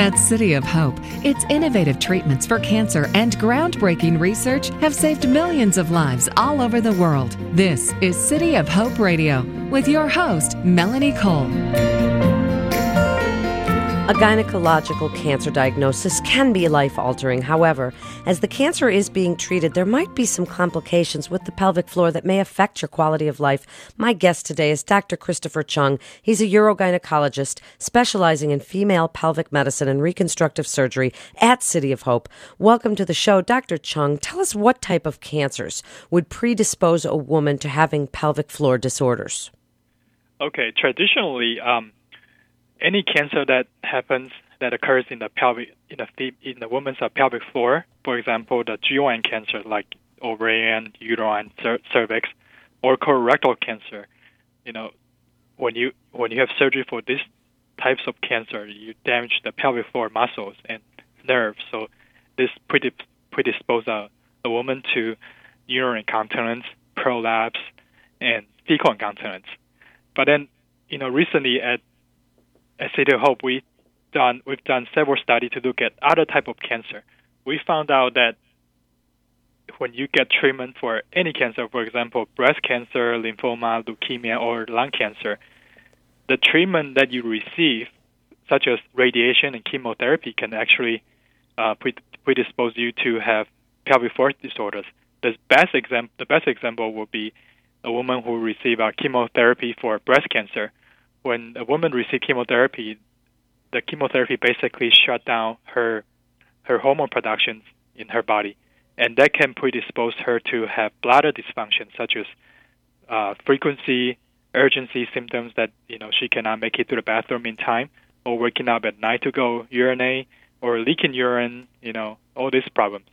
At City of Hope, its innovative treatments for cancer and groundbreaking research have saved millions of lives all over the world. This is City of Hope Radio with your host, Melanie Cole. A gynecological cancer diagnosis can be life altering. However, as the cancer is being treated, there might be some complications with the pelvic floor that may affect your quality of life. My guest today is Dr. Christopher Chung. He's a urogynecologist specializing in female pelvic medicine and reconstructive surgery at City of Hope. Welcome to the show, Dr. Chung. Tell us what type of cancers would predispose a woman to having pelvic floor disorders. Okay, traditionally, um, any cancer that happens that occurs in the pelvic in the in the woman's uh, pelvic floor, for example, the GYN cancer like ovarian, uterine, cer- cervix, or colorectal cancer, you know, when you when you have surgery for these types of cancer, you damage the pelvic floor muscles and nerves. So this predispose a, a woman to urinary incontinence, prolapse, and fecal incontinence. But then, you know, recently at at City Hope, we done we've done several studies to look at other type of cancer. We found out that when you get treatment for any cancer, for example, breast cancer, lymphoma, leukemia, or lung cancer, the treatment that you receive, such as radiation and chemotherapy, can actually uh, predispose you to have pelvic floor disorders. The best example, the best example would be a woman who received chemotherapy for breast cancer when a woman receives chemotherapy, the chemotherapy basically shut down her her hormone production in her body, and that can predispose her to have bladder dysfunction, such as uh, frequency, urgency symptoms that you know she cannot make it to the bathroom in time, or waking up at night to go urinate, or leaking urine, you know, all these problems.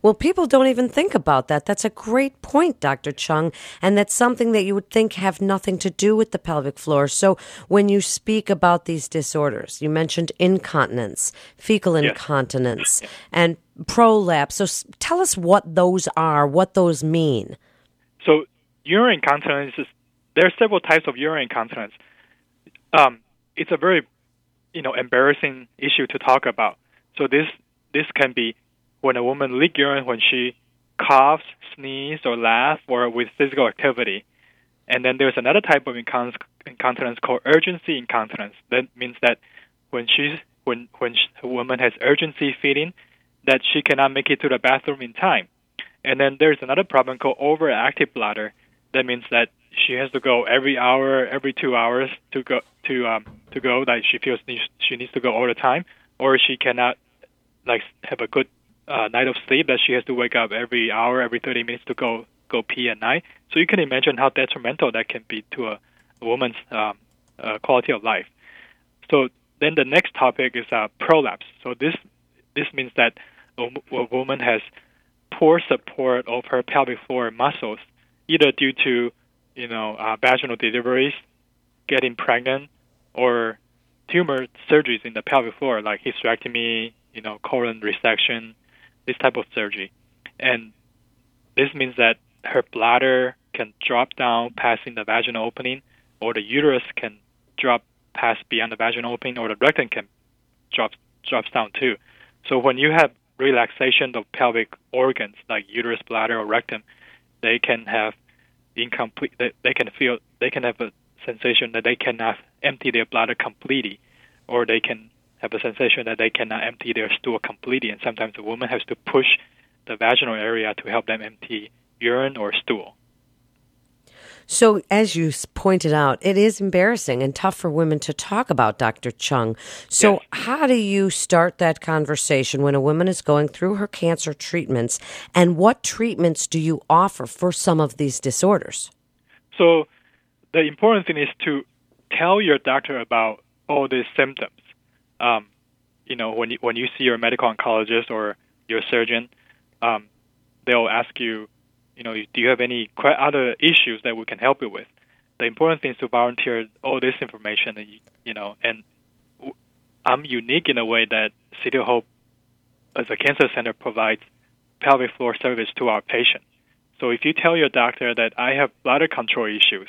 Well, people don't even think about that. That's a great point, Dr. Chung, and that's something that you would think have nothing to do with the pelvic floor. So, when you speak about these disorders, you mentioned incontinence, fecal incontinence, yes. and prolapse. So, tell us what those are, what those mean. So, urinary incontinence is there are several types of urinary incontinence. Um, it's a very, you know, embarrassing issue to talk about. So this this can be when a woman leak urine when she coughs, sneezes, or laughs, or with physical activity. And then there's another type of incontinence called urgency incontinence. That means that when she's when when a woman has urgency feeding, that she cannot make it to the bathroom in time. And then there's another problem called overactive bladder. That means that she has to go every hour, every two hours to go to um to go. That she feels she needs to go all the time, or she cannot like have a good uh, night of sleep that she has to wake up every hour, every 30 minutes to go go pee at night. So you can imagine how detrimental that can be to a, a woman's um, uh, quality of life. So then the next topic is uh, prolapse. So this this means that a, a woman has poor support of her pelvic floor muscles, either due to you know uh, vaginal deliveries, getting pregnant, or tumor surgeries in the pelvic floor like hysterectomy, you know, colon resection, this type of surgery. And this means that her bladder can drop down passing the vaginal opening, or the uterus can drop past beyond the vaginal opening, or the rectum can drop drops down too. So when you have relaxation of pelvic organs like uterus, bladder, or rectum, they can have incomplete. They, they can feel they can have a sensation that they cannot empty their bladder completely, or they can have a sensation that they cannot empty their stool completely, and sometimes the woman has to push the vaginal area to help them empty urine or stool. So, as you pointed out, it is embarrassing and tough for women to talk about, Dr. Chung. So, yes. how do you start that conversation when a woman is going through her cancer treatments? And what treatments do you offer for some of these disorders? So, the important thing is to tell your doctor about all these symptoms um, you know, when you, when you see your medical oncologist or your surgeon, um, they'll ask you, you know, do you have any other issues that we can help you with? The important thing is to volunteer all this information, and you know, and I'm unique in a way that City Hope, as a cancer center, provides pelvic floor service to our patients. So if you tell your doctor that I have bladder control issues,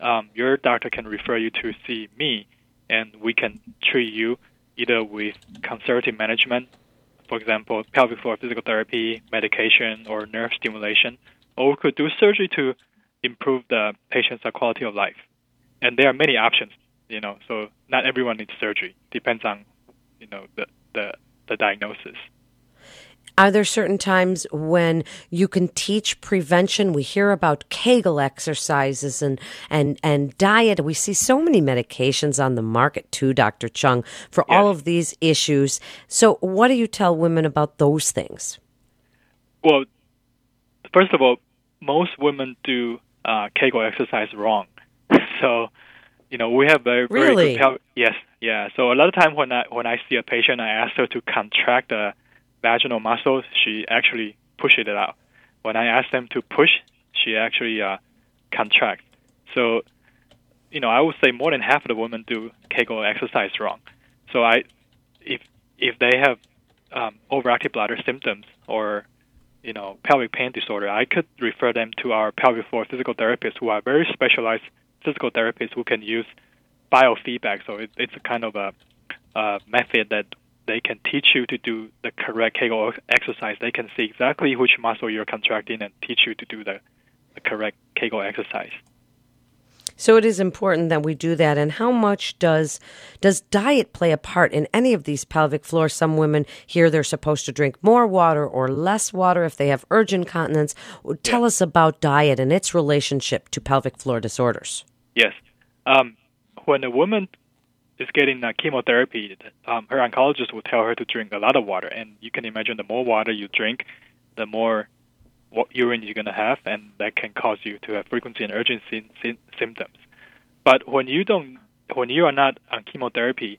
um, your doctor can refer you to see me, and we can treat you either with conservative management, for example, pelvic floor physical therapy, medication, or nerve stimulation, or we could do surgery to improve the patient's quality of life. And there are many options, you know, so not everyone needs surgery. Depends on, you know, the, the, the diagnosis. Are there certain times when you can teach prevention? We hear about Kegel exercises and, and, and diet. We see so many medications on the market too, Dr. Chung, for yes. all of these issues. So, what do you tell women about those things? Well, first of all, most women do uh, Kegel exercise wrong. so, you know, we have very, very really? good yes, yeah. So a lot of time when I when I see a patient, I ask her to contract the vaginal muscles, she actually pushes it out. When I ask them to push, she actually uh, contracts. So, you know, I would say more than half of the women do Kegel exercise wrong. So I, if if they have um, overactive bladder symptoms or you know pelvic pain disorder, I could refer them to our pelvic floor physical therapists who are very specialized physical therapists who can use biofeedback. So it, it's a kind of a, a method that they can teach you to do the correct Kegel exercise. They can see exactly which muscle you're contracting and teach you to do the, the correct Kegel exercise. So it is important that we do that. And how much does does diet play a part in any of these pelvic floor? Some women hear they're supposed to drink more water or less water if they have urge incontinence. Tell yeah. us about diet and its relationship to pelvic floor disorders. Yes, um, when a woman is getting uh, chemotherapy, um, her oncologist will tell her to drink a lot of water. And you can imagine the more water you drink, the more urine you're going to have, and that can cause you to have frequency and urgency symptoms. But when you don't, when you are not on chemotherapy,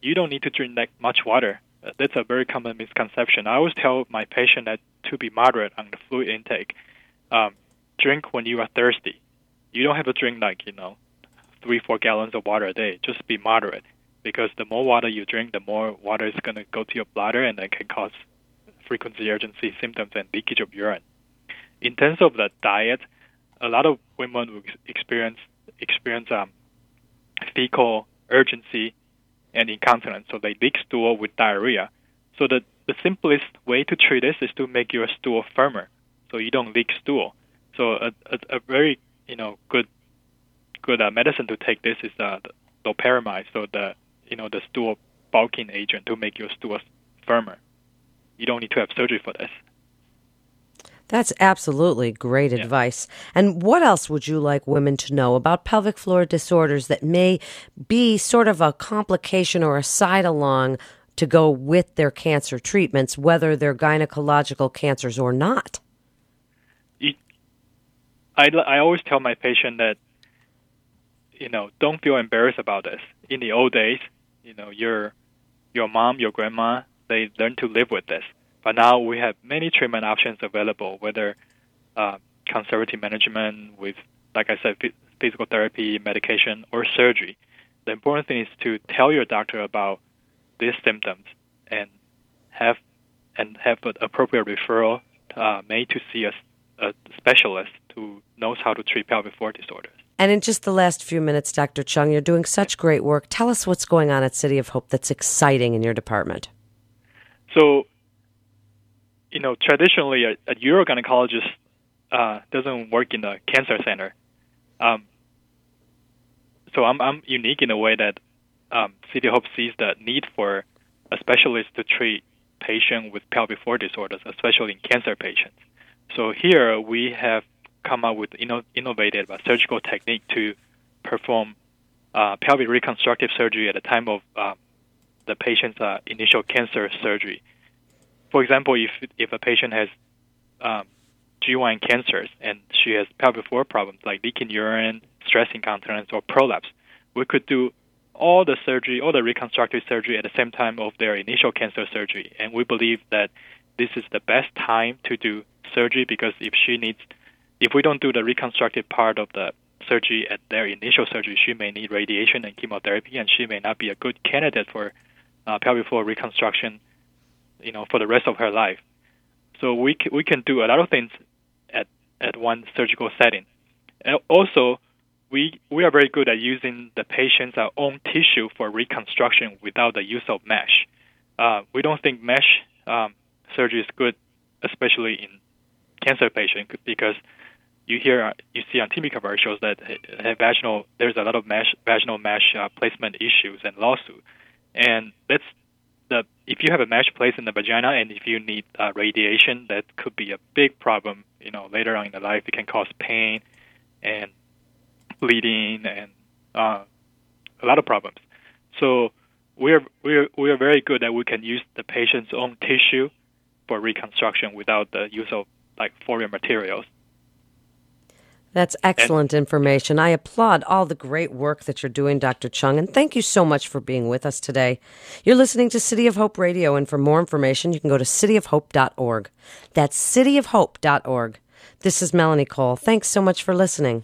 you don't need to drink that much water. Uh, that's a very common misconception. I always tell my patient that to be moderate on the fluid intake. Um, drink when you are thirsty. You don't have to drink like you know three, four gallons of water a day. Just be moderate because the more water you drink, the more water is going to go to your bladder and it can cause frequency urgency symptoms and leakage of urine. In terms of the diet, a lot of women will experience experience um, fecal urgency and incontinence, so they leak stool with diarrhea. So the the simplest way to treat this is to make your stool firmer, so you don't leak stool. So a, a, a very you know good good uh, medicine to take this is uh, loperamide, so the you know the stool bulking agent to make your stool firmer. You don't need to have surgery for this. That's absolutely great yeah. advice. And what else would you like women to know about pelvic floor disorders that may be sort of a complication or a side along to go with their cancer treatments, whether they're gynecological cancers or not? I, I always tell my patient that you know, don't feel embarrassed about this. In the old days, you know, your your mom, your grandma, they learned to live with this. But now we have many treatment options available, whether uh, conservative management with, like I said, physical therapy, medication, or surgery. The important thing is to tell your doctor about these symptoms and have and have an appropriate referral uh, made to see a, a specialist who knows how to treat pelvic floor disorders. And in just the last few minutes, Dr. Chung, you're doing such great work. Tell us what's going on at City of Hope that's exciting in your department. So, you know, traditionally, a, a urogynecologist uh, doesn't work in a cancer center. Um, so I'm, I'm unique in a way that um, City of Hope sees the need for a specialist to treat patients with pelvic floor disorders, especially in cancer patients. So here we have come up with inno- innovative uh, surgical technique to perform uh, pelvic reconstructive surgery at the time of uh, the patient's uh, initial cancer surgery. For example, if if a patient has um, GYN cancers and she has pelvic floor problems like leaking urine, stress incontinence, or prolapse, we could do all the surgery, all the reconstructive surgery at the same time of their initial cancer surgery. And we believe that this is the best time to do surgery because if she needs if we don't do the reconstructive part of the surgery at their initial surgery, she may need radiation and chemotherapy, and she may not be a good candidate for uh, pelvic floor reconstruction, you know, for the rest of her life. So we we can do a lot of things at at one surgical setting. And also, we we are very good at using the patient's uh, own tissue for reconstruction without the use of mesh. Uh, we don't think mesh um, surgery is good, especially in cancer patients, because you hear you see on TV commercials that uh, vaginal there's a lot of mesh vaginal mesh uh, placement issues and lawsuit, and that's the if you have a mesh placed in the vagina and if you need uh, radiation, that could be a big problem. You know, later on in the life, it can cause pain and bleeding and uh, a lot of problems. So we're we're we're very good that we can use the patient's own tissue for reconstruction without the use of like foreign materials. That's excellent information. I applaud all the great work that you're doing, Dr. Chung, and thank you so much for being with us today. You're listening to City of Hope Radio, and for more information, you can go to cityofhope.org. That's cityofhope.org. This is Melanie Cole. Thanks so much for listening.